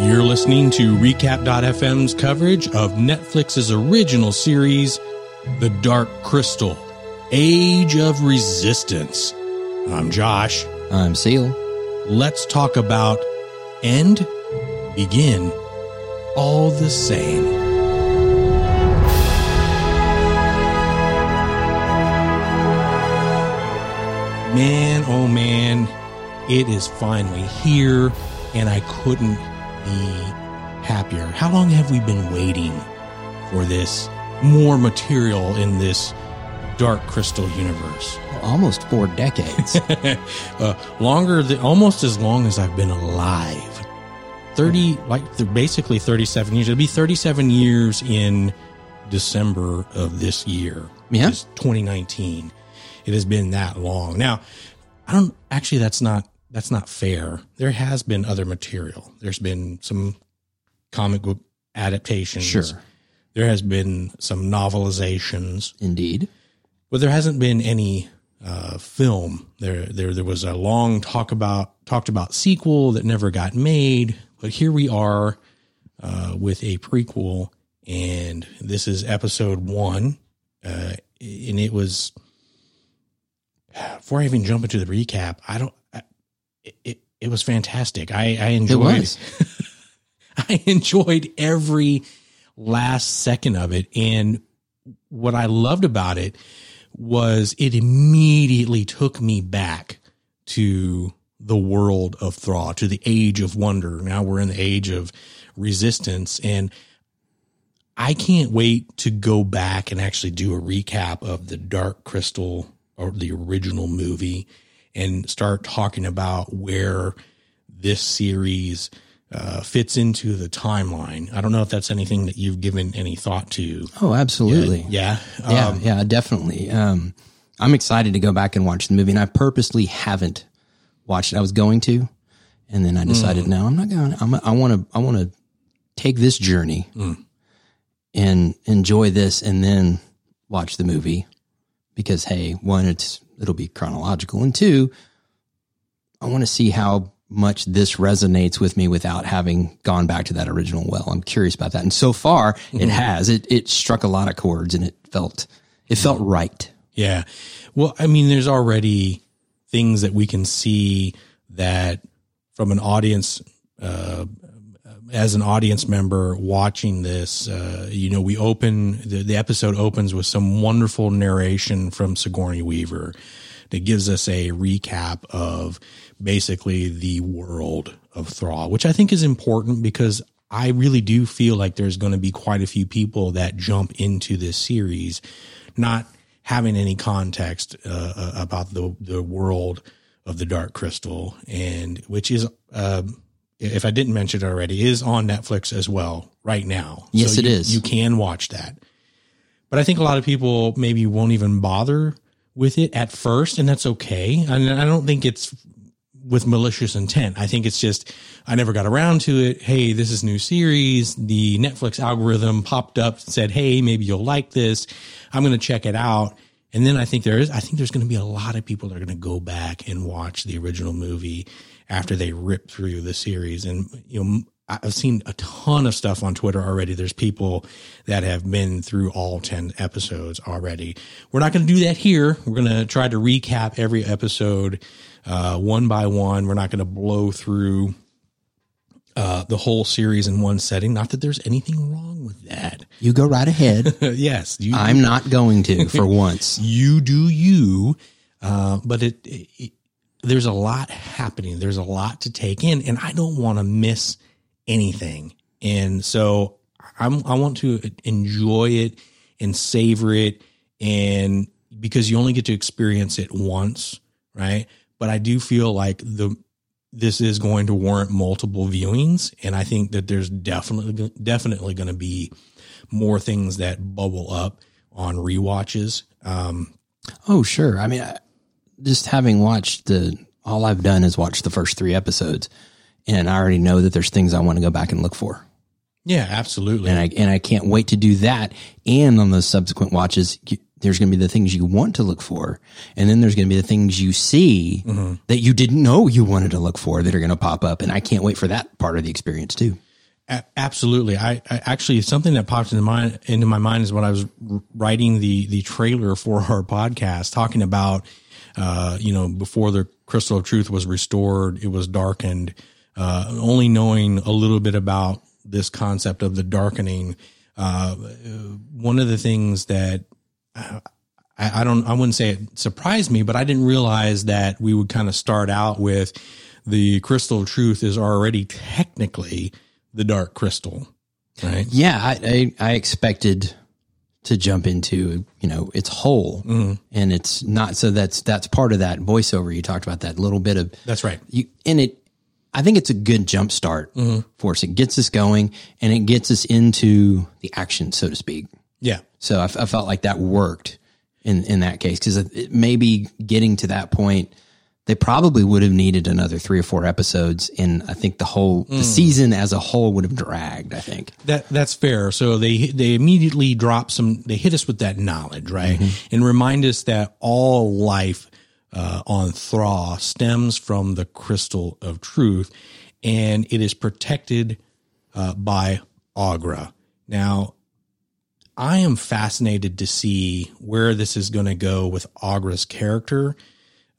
You're listening to Recap.fm's coverage of Netflix's original series, The Dark Crystal Age of Resistance. I'm Josh. I'm Seal. Let's talk about End, Begin, All the Same. Man, oh man, it is finally here, and I couldn't be happier. How long have we been waiting for this more material in this Dark Crystal universe? Almost four decades. uh, longer than almost as long as I've been alive. 30, like basically 37 years. It'll be 37 years in December of this year. Yeah. which 2019. It has been that long. Now, I don't actually that's not that's not fair. There has been other material. There's been some comic book adaptations. Sure. There has been some novelizations Indeed. but there hasn't been any uh, film. There, there, there was a long talk about talked about sequel that never got made, but here we are uh, with a prequel, and this is episode one, uh, and it was. Before I even jump into the recap, I don't. It it was fantastic. I I It enjoyed. I enjoyed every last second of it. And what I loved about it was it immediately took me back to the world of Thra, to the age of wonder. Now we're in the age of resistance. And I can't wait to go back and actually do a recap of the Dark Crystal or the original movie and start talking about where this series uh, fits into the timeline. I don't know if that's anything that you've given any thought to. Oh, absolutely. Yeah. Yeah, Um, yeah, definitely. Um, I'm excited to go back and watch the movie, and I purposely haven't watched it. I was going to, and then I decided, Mm. no, I'm not going. I'm, I want to. I want to take this journey Mm. and enjoy this, and then watch the movie because, hey, one, it's it'll be chronological, and two, I want to see how much this resonates with me without having gone back to that original well. I'm curious about that, and so far, Mm-hmm. it has. It it struck a lot of chords, and it felt it felt right. Yeah. Well, I mean, there's already things that we can see that from an audience, uh, as an audience member watching this, uh, you know, we open the, the episode opens with some wonderful narration from Sigourney Weaver that gives us a recap of basically the world of Thra, which I think is important because I really do feel like there's going to be quite a few people that jump into this series, not having any context uh, uh, about the the world of the Dark Crystal, and which is, uh, if I didn't mention it already, is on Netflix as well right now. Yes, so it you, is. You can watch that, but I think a lot of people maybe won't even bother with it at first, and that's okay. And I don't think it's with malicious intent. I think it's just I never got around to it. Hey, this is new series. The Netflix algorithm popped up and said, "Hey, maybe you'll like this." I'm going to check it out. And then I think there is I think there's going to be a lot of people that are going to go back and watch the original movie after they rip through the series and you know I've seen a ton of stuff on Twitter already. There's people that have been through all 10 episodes already. We're not going to do that here. We're going to try to recap every episode uh, one by one. We're not going to blow through uh, the whole series in one setting. Not that there's anything wrong with that. You go right ahead. yes, you, I'm not going to for once. you do you. Uh, but it, it, there's a lot happening. There's a lot to take in, and I don't want to miss anything. And so I'm, I want to enjoy it and savor it, and because you only get to experience it once, right? But I do feel like the this is going to warrant multiple viewings, and I think that there's definitely definitely going to be more things that bubble up on rewatches. Um, Oh, sure. I mean, just having watched the, all I've done is watch the first three episodes, and I already know that there's things I want to go back and look for, yeah, absolutely. and I and I can't wait to do that. And on those subsequent watches, you, there's going to be the things you want to look for, and then there's going to be the things you see mm-hmm. that you didn't know you wanted to look for that are going to pop up, and I can't wait for that part of the experience too. A- absolutely. I, I actually something that popped into my into my mind is when I was writing the the trailer for our podcast, talking about uh, you know before the crystal of truth was restored, it was darkened. Uh, only knowing a little bit about this concept of the darkening, uh, one of the things that I, I don't, I wouldn't say it surprised me, but I didn't realize that we would kind of start out with the crystal of truth is already technically the dark crystal, right? Yeah, I, I, I expected to jump into you know its whole, mm-hmm. and it's not. So that's that's part of that voiceover you talked about. That little bit of That's right. you, and it. I think it's a good jump start mm-hmm. for us. It gets us going, and it gets us into the action, so to speak. Yeah. So I, f- I felt like that worked in in that case because maybe getting to that point, they probably would have needed another three or four episodes, and I think the whole the season as a whole would have dragged. I think. That that's fair. So they they immediately drop some. They hit us with that knowledge, right, and remind us that all life uh, on Thra stems from the crystal of truth, and it is protected uh, by Aughra. Now, I am fascinated to see where this is going to go with Aughra's character,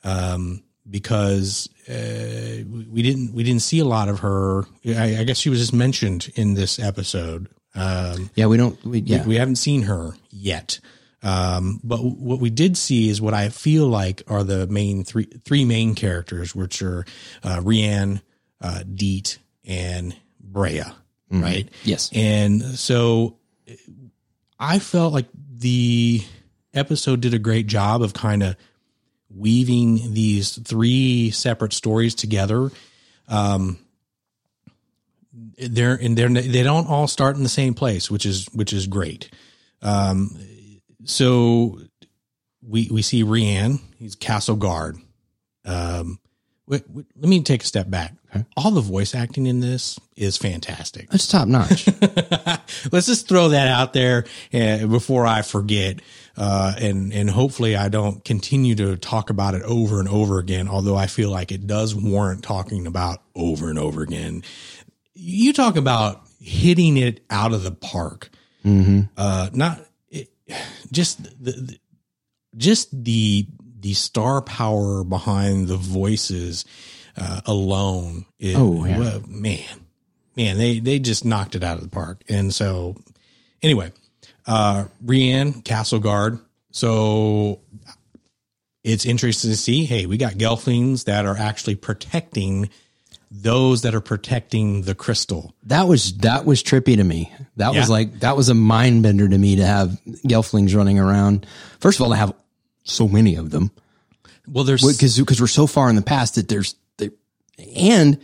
um, because uh, we didn't we didn't see a lot of her. I, I guess she was just mentioned in this episode. Um, Yeah, we don't. We, yeah, we haven't seen her yet. Um, but what we did see is what I feel like are the main three three main characters, which are uh, Rian, uh, Deet, and Brea, right? yes. And so I felt like the episode did a great job of kind of weaving these three separate stories together. Um, they're and they're they don't all start in the same place, which is which is great. Um, so we we see Rian, he's castle guard. Um, wait, wait, let me take a step back. All the voice acting in this is fantastic. That's top notch. Let's just throw that out there uh, before I forget, uh, and and hopefully I don't continue to talk about it over and over again. Although I feel like it does warrant talking about over and over again. You talk about hitting it out of the park, uh, not it, just the, the just the the star power behind the voices uh, alone. Is, Oh, yeah. well, man, man, they they just knocked it out of the park. And so, anyway, uh, Rian Castle Guard. So it's interesting to see. Hey, we got Gelflings that are actually protecting those that are protecting the crystal. that was that was trippy to me. That Yeah. was like that was a mind bender to me to have Gelflings running around. First of all, to have so many of them Well, there's because because we're so far in the past that there's they, and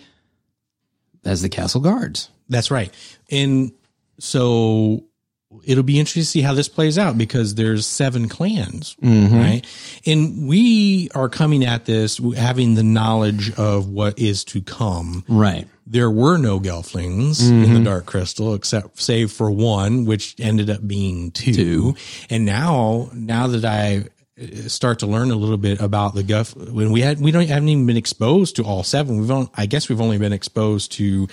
as the castle guards. That's right. And so it'll be interesting to see how this plays out because there's seven clans, right? And we are coming at this having the knowledge of what is to come. Right. There were no Gelflings in the Dark Crystal except save for one, which ended up being two. Two. And now, now that I uh, start to learn a little bit about the Guff, when we had, we don't haven't even been exposed to all seven. We've only, I guess we've only been exposed to,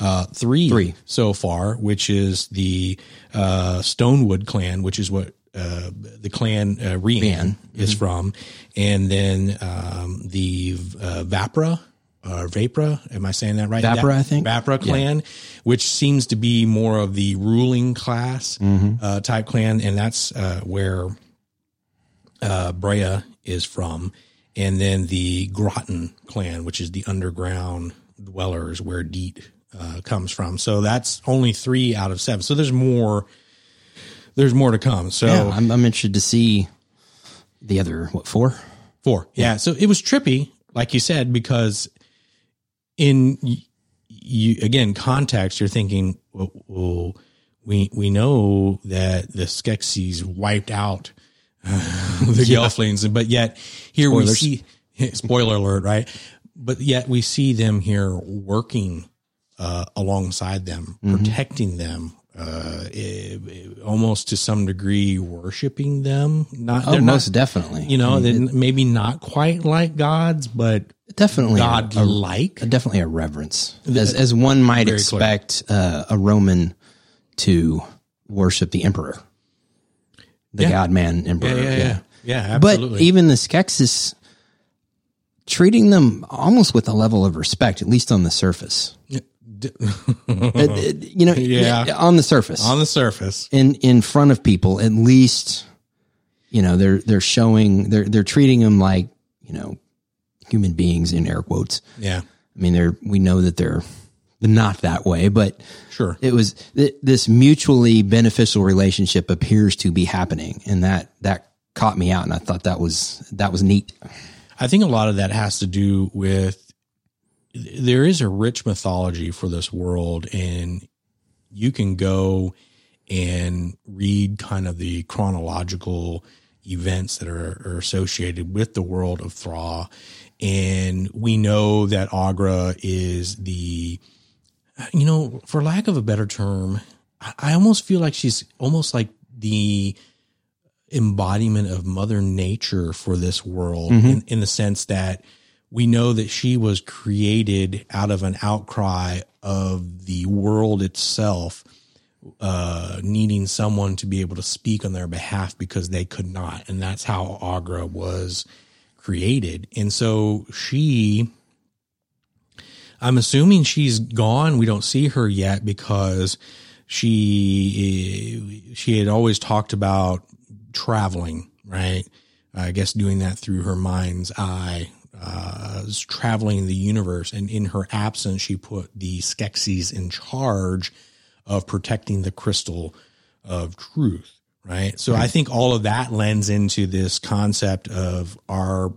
uh, three, Three. so far, which is the, uh, Stonewood clan, which is what, uh, the clan, uh, Rian is from. And then, um, the, uh, Vapra, uh, Vapra. Am I saying that right? Vapra, I think. Vapra clan, which seems to be more of the ruling class uh, type clan, and that's uh, where uh, Brea is from, and then the Grottan clan, which is the underground dwellers where Deet uh, comes from. So that's only three out of seven. So there's more. There's more to come. So Yeah, I'm, I'm interested to see the other what four. Four. Yeah. So it was trippy, like you said, because in you again context, you're thinking, well, well we we know that the Skeksis wiped out uh, the Gelflings, but yet here we Spoilers. see spoiler alert, right? But yet we see them here working uh, alongside them, protecting them, uh, eh, eh, almost to some degree worshiping them. Not, Oh, most not, definitely. you know, they're maybe not quite like gods, but definitely a- God like. definitely a reverence, as as one might Very expect uh, a Roman to worship the emperor, the Yeah. God Man emperor. Yeah, yeah, yeah, yeah. But Absolutely. even the Skeksis treating them almost with a level of respect, at least on the surface. It- uh, you know, Yeah. on the surface, on the surface, in in front of people, at least, you know, they're they're showing they're they're treating them like you know human beings in air quotes. yeah, I mean, they're we know that they're not that way, but sure. it was th- this mutually beneficial relationship appears to be happening, and that that caught me out, and I thought that was that was neat. I think a lot of that has to do with there is a rich mythology for this world, and you can go and read kind of the chronological events that are, are associated with the world of Thra. And we know that Aughra is the, you know, for lack of a better term, I, I almost feel like she's almost like the embodiment of mother nature for this world mm-hmm. in, in the sense that we know that she was created out of an outcry of the world itself uh, needing someone to be able to speak on their behalf because they could not. And that's how Aughra was created. And so she, I'm assuming she's gone. We don't see her yet because she, she had always talked about traveling, right? I guess doing that through her mind's eye, uh, traveling the universe. And in her absence, she put the Skeksis in charge of protecting the crystal of truth, right? So I think all of that lends into this concept of our,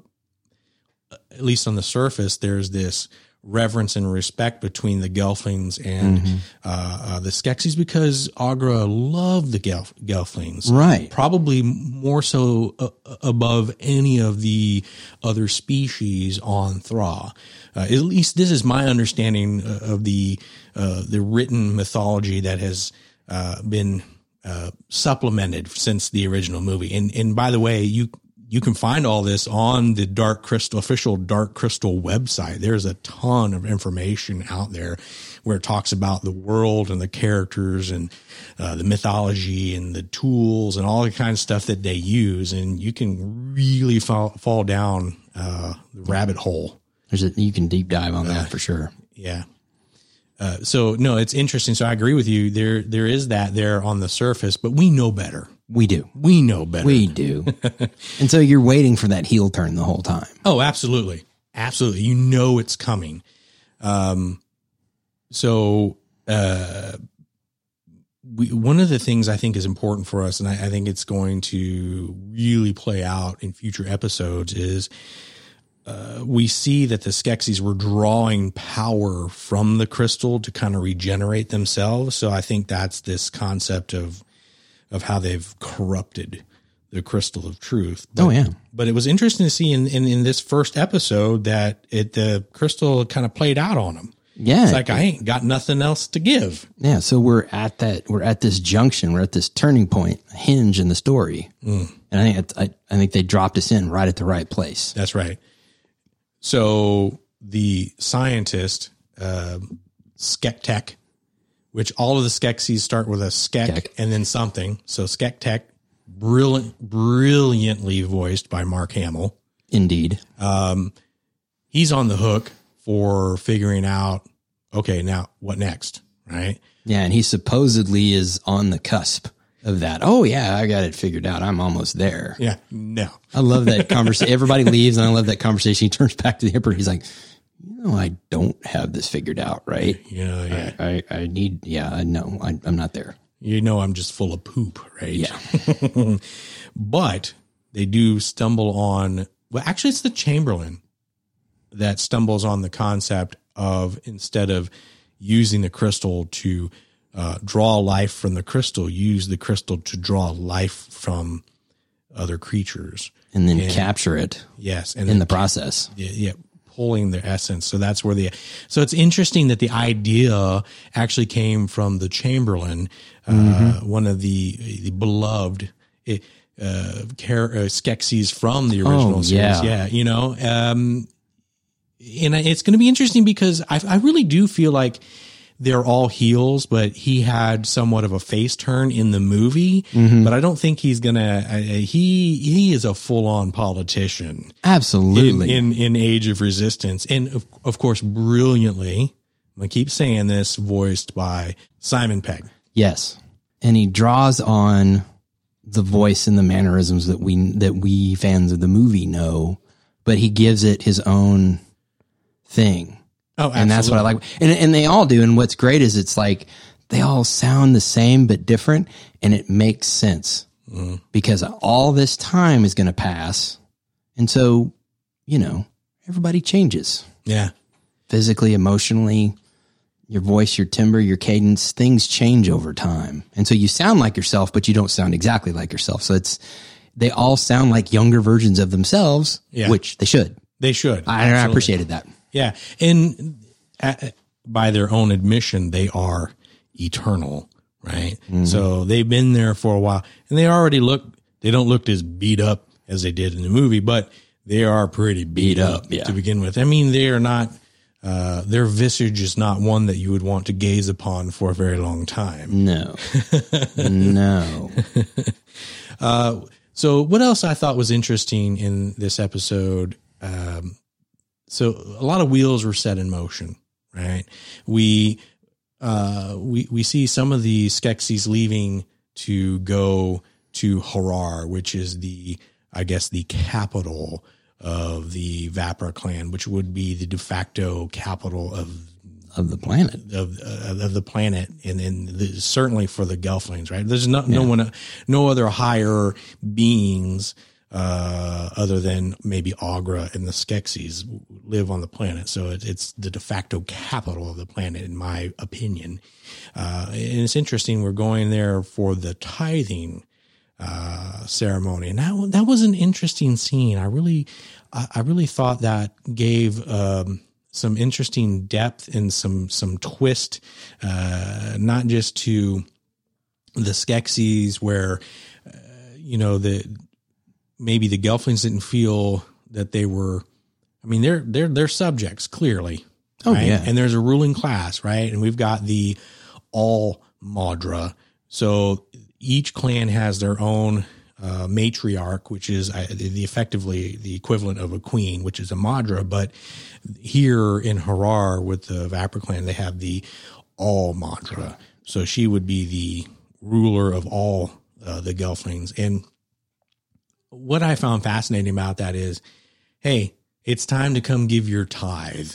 at least on the surface, there's this reverence and respect between the Gelflings and uh, uh, the Skeksis because Aughra loved the Gelf- Gelflings Right. probably more so uh, above any of the other species on Thra. Uh, at least this is my understanding uh, of the uh, the written mythology that has uh, been uh, supplemented since the original movie. And and by the way, you you can find all this on the Dark Crystal official Dark Crystal website. There's a ton of information out there where it talks about the world and the characters and uh, the mythology and the tools and all the kind of stuff that they use, and you can really fall fall down uh, the rabbit hole. There's a, you can deep dive on that for sure. Yeah. Uh, so no, it's interesting. So I agree with you. There, there is that there on the surface, but we know better. We do. We know better. We do. and so you're waiting for that heel turn the whole time. Oh, absolutely. Absolutely. You know it's coming. Um, so, uh, we, one of the things I think is important for us, and I, I think it's going to really play out in future episodes, is uh, we see that the Skeksis were drawing power from the crystal to kind of regenerate themselves. So I think that's this concept of of how they've corrupted the crystal of truth. But, Oh, yeah. But it was interesting to see in, in, in this first episode that it the crystal kind of played out on them. Yeah. It's like I ain't got nothing else to give. yeah. So we're at that, we're at this junction. We're at this turning point, hinge in the story. Mm. And I think, I, I think they dropped us in right at the right place. That's right. So the scientist, uh, Skektek, which all of the Skeksis start with a Skek Skek. and then something. So Skektek, brilliant, brilliantly voiced by Mark Hamill. Indeed. Um, he's on the hook for figuring out, okay, now what next? Right. Yeah. And he supposedly is on the cusp of that. Oh, yeah. I got it figured out. I'm almost there. Yeah. No. I love that conversation. Everybody leaves and I love that conversation. He turns back to the emperor. He's like, you know, I don't have this figured out, right? Yeah. Yeah. I, I need, yeah, I know. I, I'm not there. You know, I'm just full of poop, right? Yeah. but they do stumble on well actually it's the chamberlain that stumbles on the concept of instead of using the crystal to uh, draw life from the crystal use the crystal to draw life from other creatures And then capture it yes and in then the process. yeah, yeah pulling their essence. So that's where the, so it's interesting that the idea actually came from the Chamberlain, uh, one of the, the beloved, eh, uh, Car- uh, Skeksis from the original Oh, series. yeah. Yeah. You know, um, and it's going to be interesting because I, I really do feel like they're all heels, but he had somewhat of a face turn in the movie. Mm-hmm. But I don't think he's gonna. Uh, he he is a full on politician Absolutely. in in Age of Resistance, and of, of course, brilliantly. I'm gonna keep saying this, voiced by Simon Pegg. Yes. And he draws on the voice and the mannerisms that we that we fans of the movie know, but he gives it his own thing. Oh, And that's what I like. And and they all do. And what's great is it's like they all sound the same but different and it makes sense. Mm-hmm. Because all this time is going to pass. And so, you know, everybody changes Yeah, physically, emotionally, your voice, your timbre, your cadence, things change over time. And so you sound like yourself, but you don't sound exactly like yourself. So it's, they all sound like younger versions of themselves, Yeah. which they should. they should. I, I appreciated that. Yeah, and uh, by their own admission, they are eternal, right? So they've been there for a while, and they already look. They don't look as beat up as they did in the movie, but they are pretty beat, up, yeah. to begin with. I mean, they are not. Uh, their visage is not one that you would want to gaze upon for a very long time. No, no. So, what else I thought was interesting in this episode? Um, so, a lot of wheels were set in motion, right? We uh, we we see some of the Skeksis leaving to go to Harar, which is the I guess the capital of the Vapra clan, which would be the de facto capital of Of the planet. of uh, of the planet, and then the, certainly for the Gelflings, right? There's no no one, no other higher beings uh, other than maybe Aughra and the Skeksis live on the planet. So it, it's the de facto capital of the planet, in my opinion. Uh, and it's interesting. We're going there for the tithing uh, ceremony, and that that was an interesting scene. I really, I, I really thought that gave um, some interesting depth and some some twist, uh, not just to the Skeksis, where uh, you know the maybe the Gelflings didn't feel that they were. I mean, they're they're they're subjects clearly. Oh, right? yeah. and there's a ruling class, right? And we've got the all Maudra. So each clan has their own uh, matriarch, which is uh, the, effectively the equivalent of a queen, which is a Maudra. But here in Harar with the Vapra clan, they have the all Maudra. So she would be the ruler of all uh, the Gelflings. And what I found fascinating about that is, hey, it's time to come give your tithe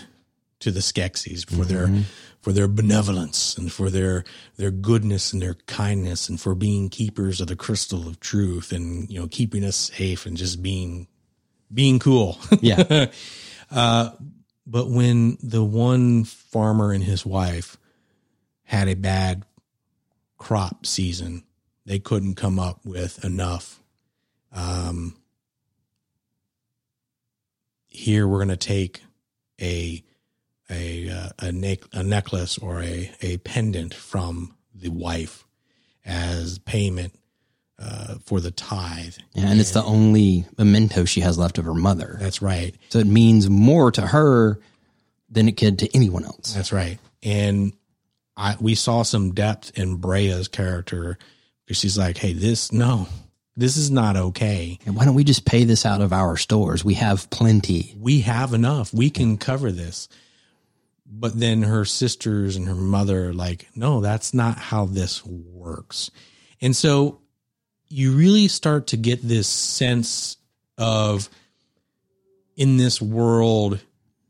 to the Skeksis for their mm-hmm. for their benevolence and for their their goodness and their kindness and for being keepers of the crystal of truth and you know keeping us safe and just being being cool. Yeah. Uh, but when the one farmer and his wife had a bad crop season, they couldn't come up with enough. Um, here we're going to take a a uh, a, neck, a necklace or a a pendant from the wife as payment uh, for the tithe. Yeah, and it's the only memento she has left of her mother. That's right. So it means more to her than it could to anyone else. That's right. And I we saw some depth in Brea's character because she's like, "Hey, this no, this is not okay. And why don't we just pay this out of our stores? We have plenty. We have enough. We can cover this." But then her sisters and her mother are like, "No, that's not how this works." And so you really start to get this sense of in this world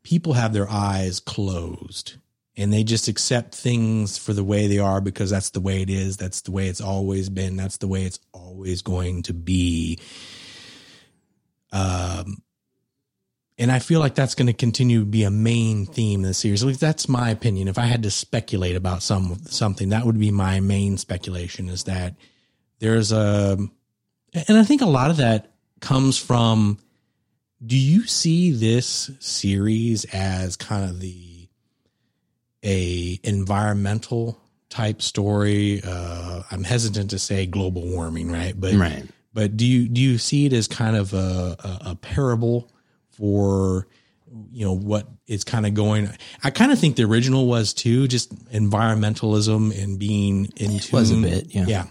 people have their eyes closed and they just accept things for the way they are because that's the way it is that's the way it's always been that's the way it's always going to be um and I feel like that's going to continue to be a main theme in the series. At least that's my opinion. If I had to speculate about some something, that would be my main speculation. Is that there's a, and I think a lot of that comes from do you see this series as kind of the a environmental type story? Uh, I'm hesitant to say global warming, right? But Right. but do you do you see it as kind of a, a, a parable for you know what is kind of going? I kind of think the original was too, just environmentalism and being into was a bit, yeah. yeah.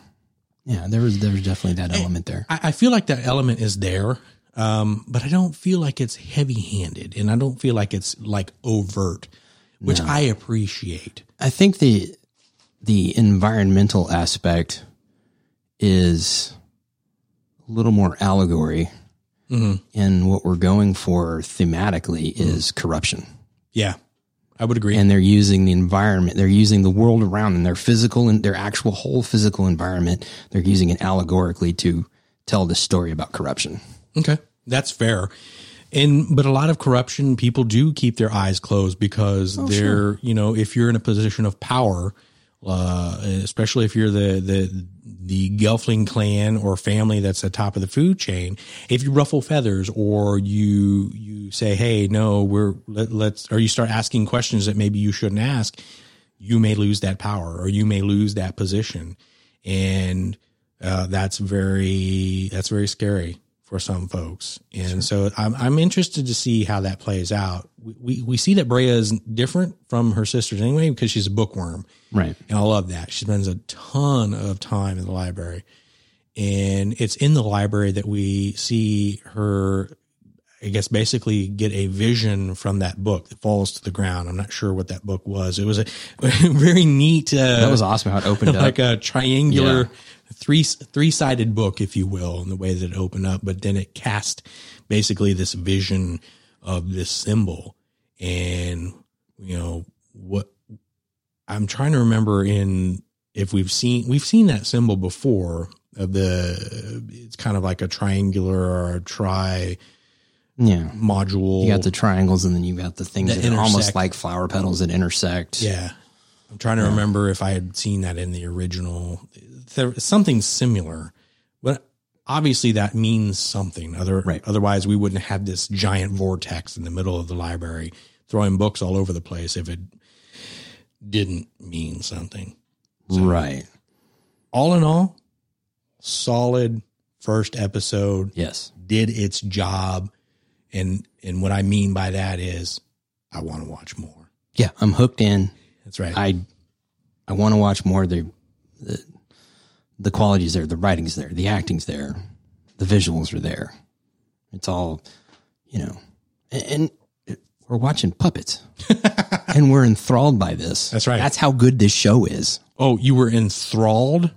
Yeah, there was there was definitely that element there. I, I feel like that element is there, um, but I don't feel like it's heavy handed, and I don't feel like it's like overt, which I appreciate. I think the the environmental aspect is a little more allegory, mm-hmm. and what we're going for thematically mm-hmm. is corruption. Yeah, I would agree. And they're using the environment, they're using the world around them, their physical and their actual whole physical environment. They're using it allegorically to tell the story about corruption. Okay, that's fair. And but a lot of corruption people do keep their eyes closed because they're you know if you're in a position of power, uh, especially if you're the the the Gelfling clan or family that's at the top of the food chain, if you ruffle feathers or you you say hey no we're let, let's or you start asking questions that maybe you shouldn't ask, you may lose that power or you may lose that position, and uh, that's very that's very scary for some folks. And so I'm I'm interested to see how that plays out. We, we we see that Brea is different from her sisters anyway because she's a bookworm, Right. and I love that. She spends a ton of time in the library, and it's in the library that we see her. I guess basically get a vision from that book that falls to the ground. I'm not sure what that book was. It was a very neat. Uh, That was awesome how it opened up. like a triangular Yeah. Three three sided book, if you will, in the way that it opened up. But then it cast basically this vision of this symbol, and you know what I'm trying to remember in if we've seen we've seen that symbol before of the it's kind of like a triangular or a tri yeah. module. You got the triangles and then you got the things That that, are almost like flower petals that intersect. Yeah. I'm trying to remember if I had seen that in the original. There something similar, but obviously that means something. Other Right. otherwise we wouldn't have this giant vortex in the middle of the library throwing books all over the place if it didn't mean something. Right. All in all, solid first episode Yes. did its job and and what I mean by that is I want to watch more. Yeah. I'm hooked in. That's right. I I want to watch more. The, the the quality's there, the writing's there, the acting's there, the visuals are there. It's all, you know, and, and we're watching puppets, and we're enthralled by this. That's right. That's how good this show is. Oh, you were enthralled.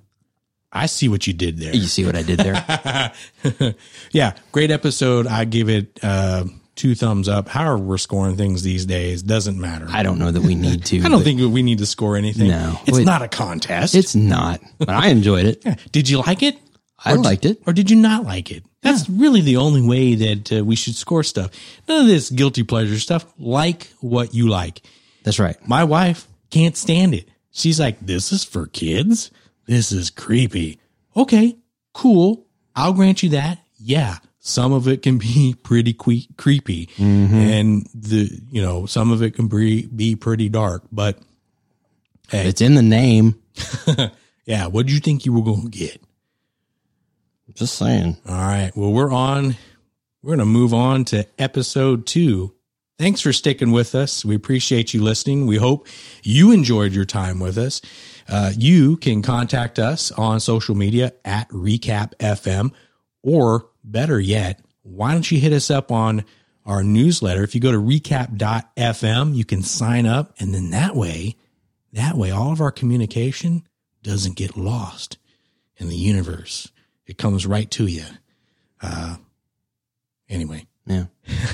I see what you did there. You see what I did there? yeah, great episode. I give it uh, two thumbs up. However, we're scoring things these days doesn't matter. I, don't know that we need to. I don't think we need to score anything. No. it's not a contest. it's not. But I enjoyed it. Yeah. Did you like it? I liked it. or did you not like it? That's really the only way that uh, we should score stuff. None of this guilty pleasure stuff. Like what you like. That's right. My wife can't stand it. She's like, this is for kids. This is creepy. Okay, cool. I'll grant you that. Yeah. Some of it can be pretty que- creepy and the, you know, some of it can be, be pretty dark, but hey, It's in the name. yeah. What did you think you were going to get? Just saying. All right. Well, we're on. We're going to move on to episode two. Thanks for sticking with us. We appreciate you listening. We hope you enjoyed your time with us. Uh, you can contact us on social media at Recap FM, or better yet, why don't you hit us up on our newsletter? If you go to recap.fm, you can sign up, and then that way, that way, all of our communication doesn't get lost in the universe. It comes right to you. Uh, anyway, Yeah.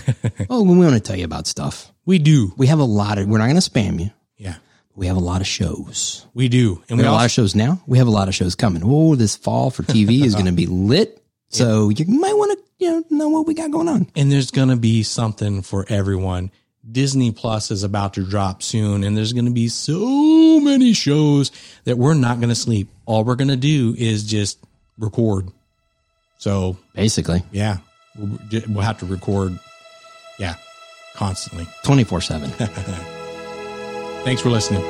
oh, we want to tell you about stuff. we do. We have a lot of, we're not going to spam you. Yeah, We have a lot of shows. we do. And We we have a lot of shows now. We have a lot of shows coming. Oh, this fall for TV is going to be lit. So you might want to, you know, know what we got going on. and there's going to be something for everyone. Disney Plus is about to drop soon, and there's going to be so many shows that we're not going to sleep. All we're going to do is just record. So Basically. yeah, we'll, we'll have to record Yeah, constantly. 24 7. Thanks for listening.